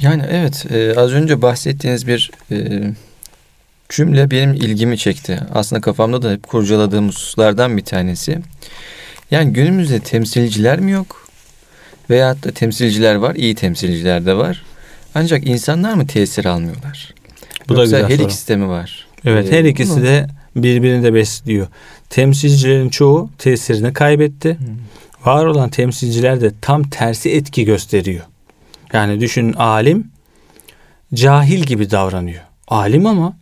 Yani evet e, az önce bahsettiğiniz bir e, cümle benim ilgimi çekti. Aslında kafamda da hep kurcaladığım hususlardan bir tanesi. Yani günümüzde temsilciler mi yok? Veyahut da temsilciler var, iyi temsilciler de var. Ancak insanlar mı tesir almıyorlar? Bu Yoksa da güzel her soru. ikisi de mi var? Evet Ee, her ikisi bunu- de birbirini de besliyor. Temsilcilerin çoğu tesirini kaybetti. Var olan temsilciler de tam tersi etki gösteriyor. Yani düşün alim cahil gibi davranıyor. Alim ama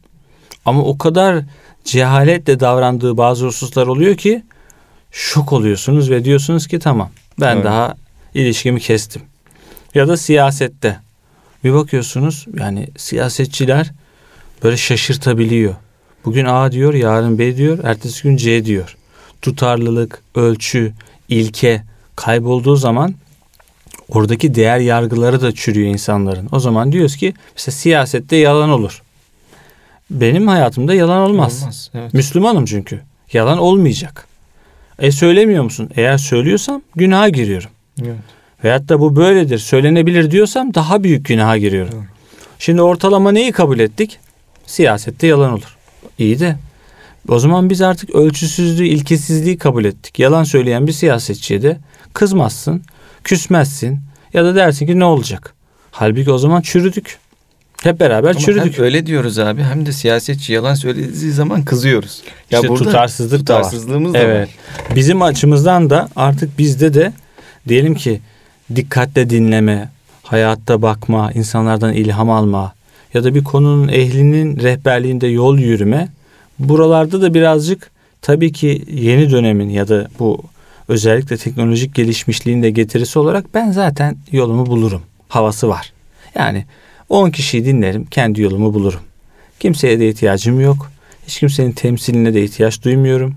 ama o kadar cehaletle davrandığı bazı hususlar oluyor ki şok oluyorsunuz ve diyorsunuz ki tamam ben Evet. daha ilişkimi kestim. Ya da siyasette bir bakıyorsunuz yani siyasetçiler böyle şaşırtabiliyor. Bugün A diyor, yarın B diyor, ertesi gün C diyor. Tutarlılık, ölçü, ilke kaybolduğu zaman oradaki değer yargıları da çürüyor insanların. O zaman diyoruz ki mesela siyasette yalan olur. Benim hayatımda yalan olmaz. Olmaz. Evet. Müslümanım çünkü. Yalan olmayacak. E söylemiyor musun? Eğer söylüyorsam günaha giriyorum. Evet. Veyahut da bu böyledir, söylenebilir diyorsam daha büyük günaha giriyorum. Doğru. Şimdi ortalama neyi kabul ettik? Siyasette yalan olur. İyi de o zaman biz artık ölçüsüzlüğü, ilkesizliği kabul ettik. Yalan söyleyen bir siyasetçiye de kızmazsın, küsmezsin ya da dersin ki ne olacak? Halbuki o zaman çürüdük. Hep beraber Ama çürüdük. hem öyle diyoruz abi hem de siyasetçi yalan söylediği zaman kızıyoruz. İşte tutarsızlık da var. tutarsızlığımız da var. Evet. Bizim açımızdan da artık bizde de diyelim ki dikkatle dinleme, hayatta bakma, insanlardan ilham alma ya da bir konunun ehlinin rehberliğinde yol yürüme buralarda da birazcık tabii ki yeni dönemin ya da bu özellikle teknolojik gelişmişliğin de getirisi olarak ben zaten yolumu bulurum havası var. Yani 10 kişiyi dinlerim kendi yolumu bulurum. Kimseye de ihtiyacım yok. Hiç kimsenin temsiline de ihtiyaç duymuyorum.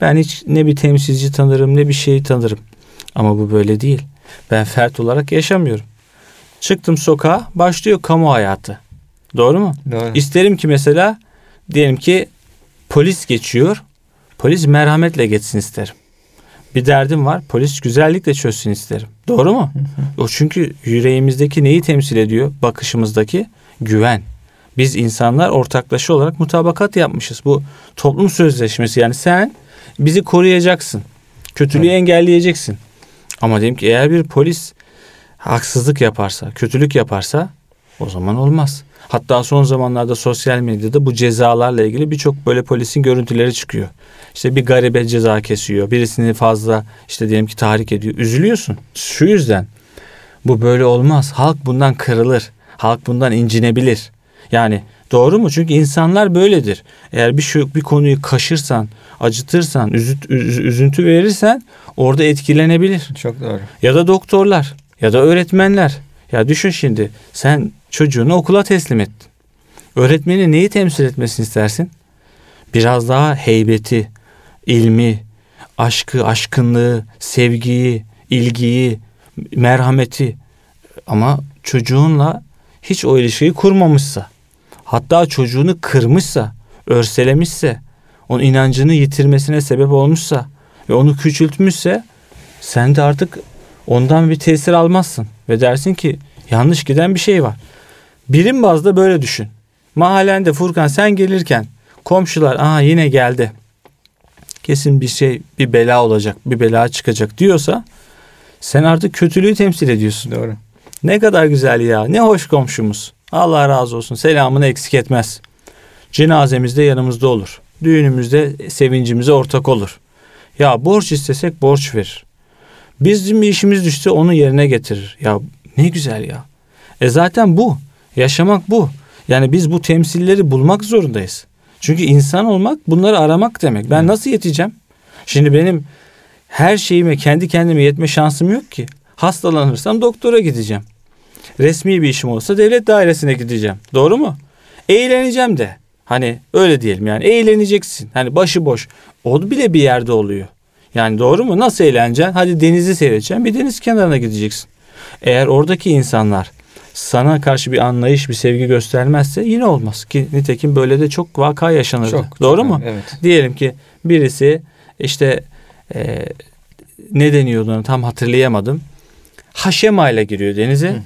Ben hiç ne bir temsilci tanırım ne bir şeyi tanırım. Ama bu böyle değil. Ben fert olarak yaşamıyorum. Çıktım sokağa başlıyor kamu hayatı. Doğru mu? Doğru. İsterim ki mesela diyelim ki polis geçiyor. Polis merhametle geçsin isterim. Bir derdim var. Polis güzellikle çözsün isterim. Doğru mu? O çünkü yüreğimizdeki neyi temsil ediyor? Bakışımızdaki güven. Biz insanlar ortaklaşa olarak mutabakat yapmışız. Bu toplum sözleşmesi. Yani sen bizi koruyacaksın. Kötülüğü Evet. engelleyeceksin. Ama diyelim ki eğer bir polis haksızlık yaparsa, kötülük yaparsa o zaman olmaz. Hatta son zamanlarda sosyal medyada bu cezalarla ilgili birçok böyle polisin görüntüleri çıkıyor. İşte bir garibe ceza kesiyor. Birisini fazla işte diyelim ki tahrik ediyor. Üzülüyorsun. Şu yüzden bu böyle olmaz. Halk bundan kırılır. Halk bundan incinebilir. Yani doğru mu? Çünkü insanlar böyledir. Eğer bir şu bir konuyu kaşırsan, acıtırsan, üzüt, üz- üzüntü verirsen orada etkilenebilir. Çok doğru. Ya da doktorlar ya da öğretmenler. Ya düşün şimdi sen çocuğunu okula teslim ettin. Öğretmeni neyi temsil etmesini istersin? Biraz daha heybeti, ilmi, aşkı, aşkınlığı, sevgiyi, ilgiyi, merhameti. Ama çocuğunla hiç o ilişkiyi kurmamışsa, hatta çocuğunu kırmışsa, örselemişse, onun inancını yitirmesine sebep olmuşsa ve onu küçültmüşse sen de artık ondan bir tesir almazsın ve dersin ki yanlış giden bir şey var. Birim bazda böyle düşün. Mahallende Furkan sen gelirken komşular aa yine geldi. Kesin bir şey bir bela olacak bir bela çıkacak diyorsa sen artık kötülüğü temsil ediyorsun. Doğru. Ne kadar güzel ya ne hoş komşumuz. Allah razı olsun selamını eksik etmez. Cenazemizde yanımızda olur. Düğünümüzde sevincimize ortak olur. Ya borç istesek borç verir. Bizim bir işimiz düşse onu yerine getirir. Ya ne güzel ya. E zaten bu. Yaşamak bu. Yani biz bu temsilleri bulmak zorundayız. Çünkü insan olmak bunları aramak demek. Ben nasıl yeteceğim? Şimdi benim her şeyime kendi kendime yetme şansım yok ki. Hastalanırsam doktora gideceğim. Resmi bir işim olsa devlet dairesine gideceğim. Doğru mu? Eğleneceğim de. Hani öyle diyelim yani eğleneceksin. Hani başıboş. O bile bir yerde oluyor. Yani doğru mu? Nasıl eğleneceksin? Hadi denizi seyredeceksin. Bir deniz kenarına gideceksin. Eğer oradaki insanlar sana karşı bir anlayış, bir sevgi göstermezse yine olmaz ki nitekim böyle de çok vaka yaşanırdı. Çok, Doğru çok, mu? Evet. Diyelim ki birisi işte e, ne deniyordu onu tam hatırlayamadım. Haşema ile giriyor denize.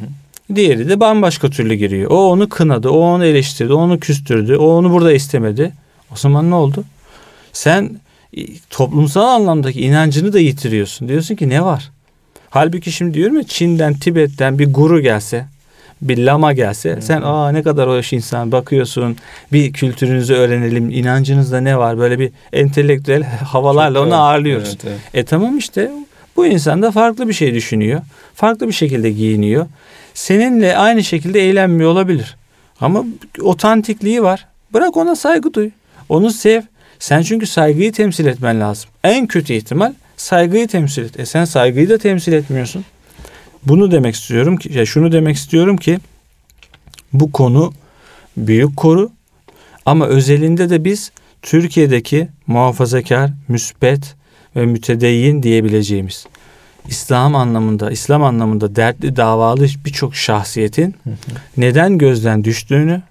Diğeri de bambaşka türlü giriyor. O onu kınadı, o onu eleştirdi, o onu küstürdü, o onu burada istemedi. O zaman ne oldu? Sen e, toplumsal anlamdaki inancını da yitiriyorsun. Diyorsun ki ne var? Halbuki şimdi diyorum ya Çin'den, Tibet'ten bir guru gelse, bir lama gelse sen aa ne kadar hoş insan bakıyorsun bir kültürünüzü öğrenelim inancınızda ne var böyle bir entelektüel havalarla Çok onu doğru. ağırlıyoruz. Evet, evet. E tamam işte bu insan da farklı bir şey düşünüyor. Farklı bir şekilde giyiniyor. Seninle aynı şekilde eğlenmiyor olabilir. Ama otantikliği var. Bırak ona saygı duy. Onu sev. Sen çünkü saygıyı temsil etmen lazım. En kötü ihtimal saygıyı temsil et. E sen saygıyı da temsil etmiyorsun. Bunu demek istiyorum ki, ya şunu demek istiyorum ki bu konu büyük konu ama özelinde de biz Türkiye'deki muhafazakar, müspet ve mütedeyyin diyebileceğimiz İslam anlamında, İslam anlamında dertli davalı birçok şahsiyetin neden gözden düştüğünü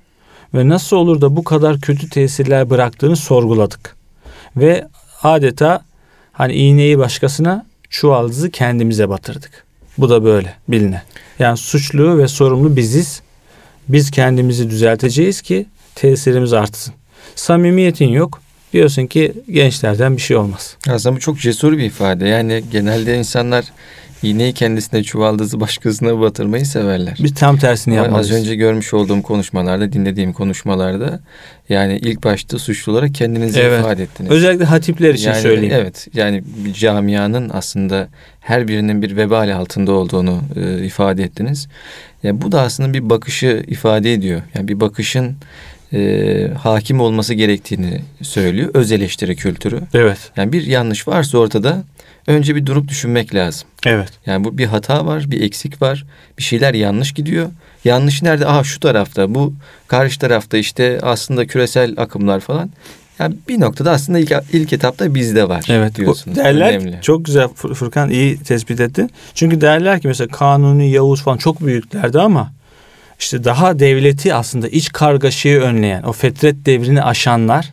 ve nasıl olur da bu kadar kötü tesirler bıraktığını sorguladık. Ve adeta hani iğneyi başkasına, çuvaldızı kendimize batırdık. Bu da böyle biline. Yani suçlu ve sorumlu biziz. Biz kendimizi düzelteceğiz ki tesirimiz artsın. Samimiyetin yok. Diyorsun ki gençlerden bir şey olmaz. Aslında bu çok cesur bir ifade. Yani genelde insanlar iğneyi kendisine çuvaldızı başkasına batırmayı severler. Biz tam tersini Ama yapmalıyız. Az önce görmüş olduğum konuşmalarda, dinlediğim konuşmalarda yani ilk başta suçlu olarak kendinizi Evet. ifade ettiniz. Özellikle hatipler için yani, söyleyeyim. Evet yani camianın aslında her birinin bir vebal altında olduğunu e, ifade ettiniz. Yani bu da aslında bir bakışı ifade ediyor. Yani bir bakışın e, hakim olması gerektiğini söylüyor. Öz eleştiri kültürü. Evet. Yani bir yanlış varsa ortada önce bir durup düşünmek lazım. Evet. Yani bu bir hata var, bir eksik var. Bir şeyler yanlış gidiyor. Yanlış nerede? Aha şu tarafta, bu karşı tarafta işte aslında küresel akımlar falan. Yani bir noktada aslında ilk, ilk etapta bizde var Evet. diyorsunuz. Derler Önemli. çok güzel Fur- Furkan iyi tespit etti. Çünkü derler ki mesela Kanuni, Yavuz falan çok büyüklerdi ama işte daha devleti aslında iç kargaşayı önleyen o fetret devrini aşanlar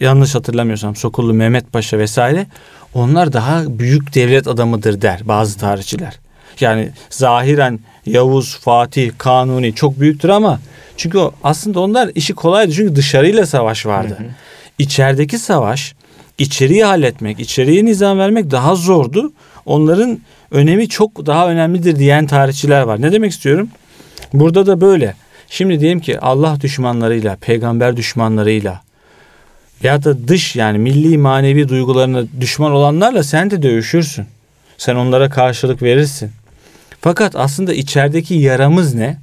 yanlış hatırlamıyorsam Sokullu Mehmet Paşa vesaire onlar daha büyük devlet adamıdır der bazı tarihçiler. Yani zahiren Yavuz, Fatih, Kanuni çok büyüktür ama çünkü aslında onlar işi kolaydı çünkü dışarıyla savaş vardı. İçerideki savaş, içeriği halletmek, içeriye nizam vermek daha zordu. Onların önemi çok daha önemlidir diyen tarihçiler var. Ne demek istiyorum? Burada da böyle. Şimdi diyelim ki Allah düşmanlarıyla, peygamber düşmanlarıyla ya da dış yani milli manevi duygularına düşman olanlarla sen de dövüşürsün. Sen onlara karşılık verirsin. Fakat aslında içerideki yaramız ne?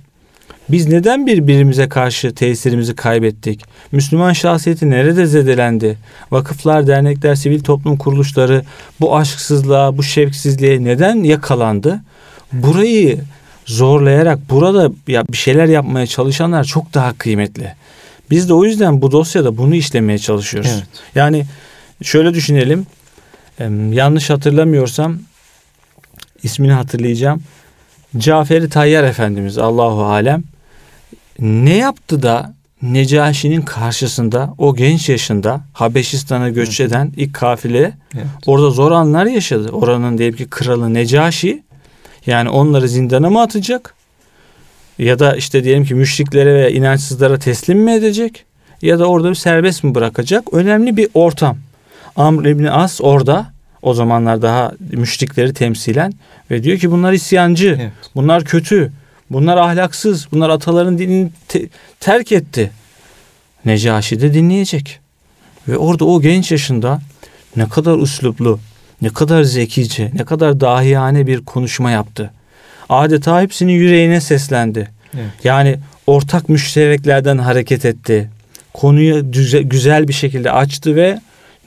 Biz neden birbirimize karşı tesirimizi kaybettik? Müslüman şahsiyeti nerede zedelendi? Vakıflar, dernekler, sivil toplum kuruluşları bu aşksızlığa, bu şevksizliğe neden yakalandı? Burayı zorlayarak burada ya bir şeyler yapmaya çalışanlar çok daha kıymetli. Biz de o yüzden bu dosyada bunu işlemeye çalışıyoruz. Evet. Yani şöyle düşünelim. Yanlış hatırlamıyorsam ismini hatırlayacağım. Caferi Tayyar Efendimiz Allahu alem ne yaptı da Necaşi'nin karşısında o genç yaşında Habeşistan'a göç eden ilk kafile Evet. orada zor anlar yaşadı. Oranın diyelim ki kralı Necaşi yani onları zindana mı atacak? Ya da işte diyelim ki müşriklere ve inançsızlara teslim mi edecek? Ya da orada bir serbest mi bırakacak? Önemli bir ortam. Amr İbni As orada o zamanlar daha müşrikleri temsilen ve diyor ki bunlar isyancı, Evet. bunlar kötü, bunlar ahlaksız, bunlar ataların dinini te- terk etti. Necaşi de dinleyecek. Ve orada o genç yaşında ne kadar üsluplu, ne kadar zekice, ne kadar dahiyane bir konuşma yaptı. Adeta hepsinin yüreğine seslendi. Evet. Yani ortak müştereklerden hareket etti. Konuyu düze- güzel bir şekilde açtı ve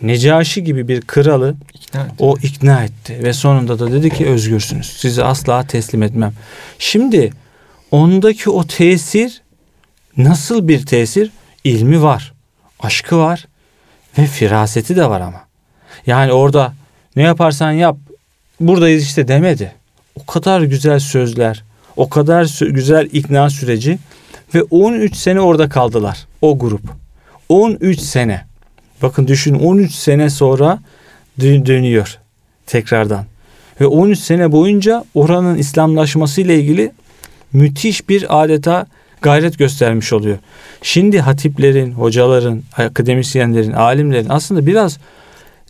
Necaşi gibi bir kralı İkna etti. o ikna etti ve sonunda da dedi ki özgürsünüz. Sizi asla teslim etmem. Şimdi ondaki o tesir nasıl bir tesir? İlmi var, aşkı var ve firaseti de var ama. Yani orada ne yaparsan yap buradayız işte demedi. O kadar güzel sözler, o kadar güzel ikna süreci ve 13 sene orada kaldılar o grup. 13 sene. Bakın düşün 13 sene sonra dö- dönüyor tekrardan. Ve 13 sene boyunca oranın İslamlaşması ile ilgili müthiş bir adeta gayret göstermiş oluyor. Şimdi hatiplerin, hocaların, akademisyenlerin, alimlerin aslında biraz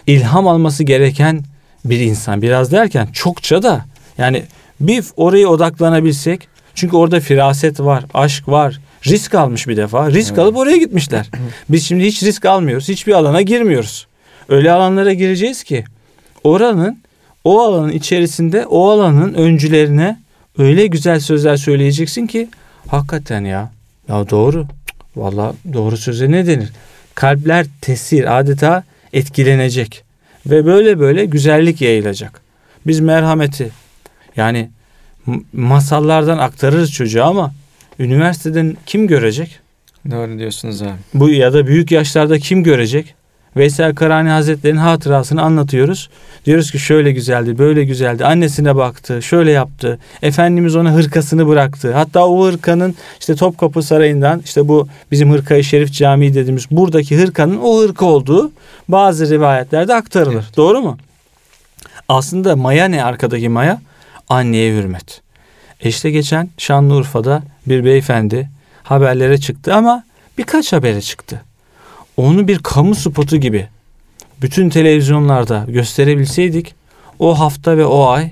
ilham alması gereken bir insan. Biraz derken çokça da yani bir oraya odaklanabilsek çünkü orada firaset var, aşk var, risk almış bir defa. Risk Evet. alıp oraya gitmişler. Biz şimdi hiç risk almıyoruz. Hiçbir alana girmiyoruz. Öyle alanlara gireceğiz ki oranın o alanın içerisinde o alanın öncülerine öyle güzel sözler söyleyeceksin ki hakikaten ya. Ya doğru. Valla doğru söze ne denir? Kalpler tesir adeta etkilenecek. Ve böyle böyle güzellik yayılacak. Biz merhameti yani masallardan aktarırız çocuğa ama üniversiteden kim görecek? Doğru diyorsunuz abi. Bu ya da büyük yaşlarda kim görecek? Veysel Karani Hazretleri'nin hatırasını anlatıyoruz. Diyoruz ki şöyle güzeldi, böyle güzeldi. Annesine baktı, şöyle yaptı. Efendimiz ona hırkasını bıraktı. Hatta o hırkanın işte Topkapı Sarayı'ndan işte bu bizim Hırkayı Şerif Camii dediğimiz buradaki hırkanın o hırka olduğu bazı rivayetlerde aktarılır. Evet. Doğru mu? Aslında maya ne arkadaki maya? Anneye hürmet. E işte geçen Şanlıurfa'da bir beyefendi haberlere çıktı ama birkaç habere çıktı. Onu bir kamu spotu gibi bütün televizyonlarda gösterebilseydik o hafta ve o ay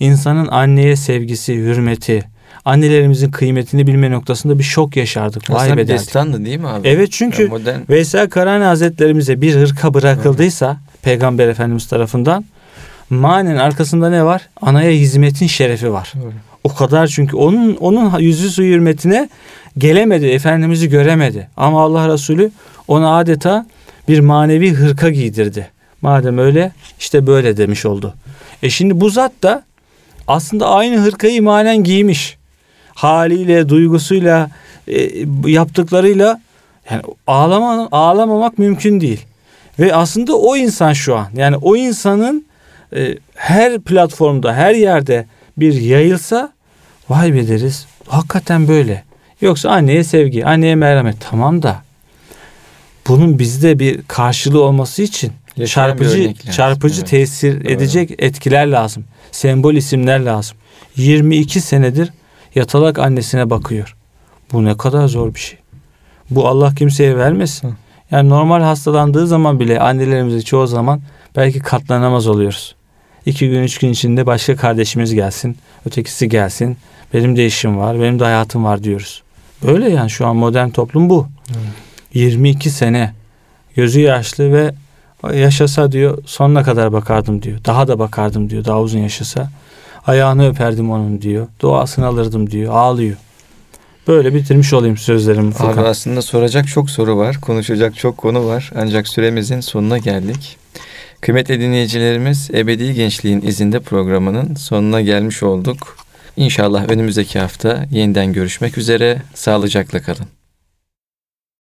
insanın anneye sevgisi, hürmeti, annelerimizin kıymetini bilme noktasında bir şok yaşardık. Vay Aslında be bir destandı değil mi abi? Evet çünkü Ya modern Veysel Karani Hazretlerimize bir hırka bırakıldıysa Peygamber Efendimiz tarafından manen arkasında ne var? Anaya hizmetin şerefi var. Doğru. O kadar çünkü onun onun yüzü su hürmetine gelemedi. Efendimiz'i göremedi. Ama Allah Resulü ona adeta bir manevi hırka giydirdi. Madem öyle işte böyle demiş oldu. E şimdi bu zat da aslında aynı hırkayı manen giymiş. Haliyle, duygusuyla, e, yaptıklarıyla yani ağlama, ağlamamak mümkün değil. Ve aslında o insan şu an yani o insanın e, her platformda, her yerde bir yayılsa vay be deriz. Hakikaten böyle. Yoksa anneye sevgi, anneye merhamet tamam da bunun bizde bir karşılığı olması için Yaşayan çarpıcı çarpıcı Evet. tesir Doğru. edecek etkiler lazım. Sembol isimler lazım. 22 senedir yatalak annesine bakıyor. Bu ne kadar zor bir şey. Bu Allah kimseye vermesin. Yani normal hastalandığı zaman bile annelerimize çoğu zaman belki katlanamaz oluyoruz. İki gün üç gün içinde başka kardeşimiz gelsin, ötekisi gelsin. Benim de işim var, benim de hayatım var diyoruz. Böyle yani şu an modern toplum bu. 22 sene gözü yaşlı ve yaşasa diyor sonuna kadar bakardım diyor. Daha da bakardım diyor daha uzun yaşasa. Ayağını öperdim onun diyor. Duasını alırdım diyor. Ağlıyor. Böyle bitirmiş olayım sözlerimi Abi aslında soracak çok soru var, konuşacak çok konu var. Ancak süremizin sonuna geldik. Kıymetli dinleyicilerimiz, Ebedi Gençliğin izinde programının sonuna gelmiş olduk. İnşallah önümüzdeki hafta yeniden görüşmek üzere. Sağlıcakla kalın.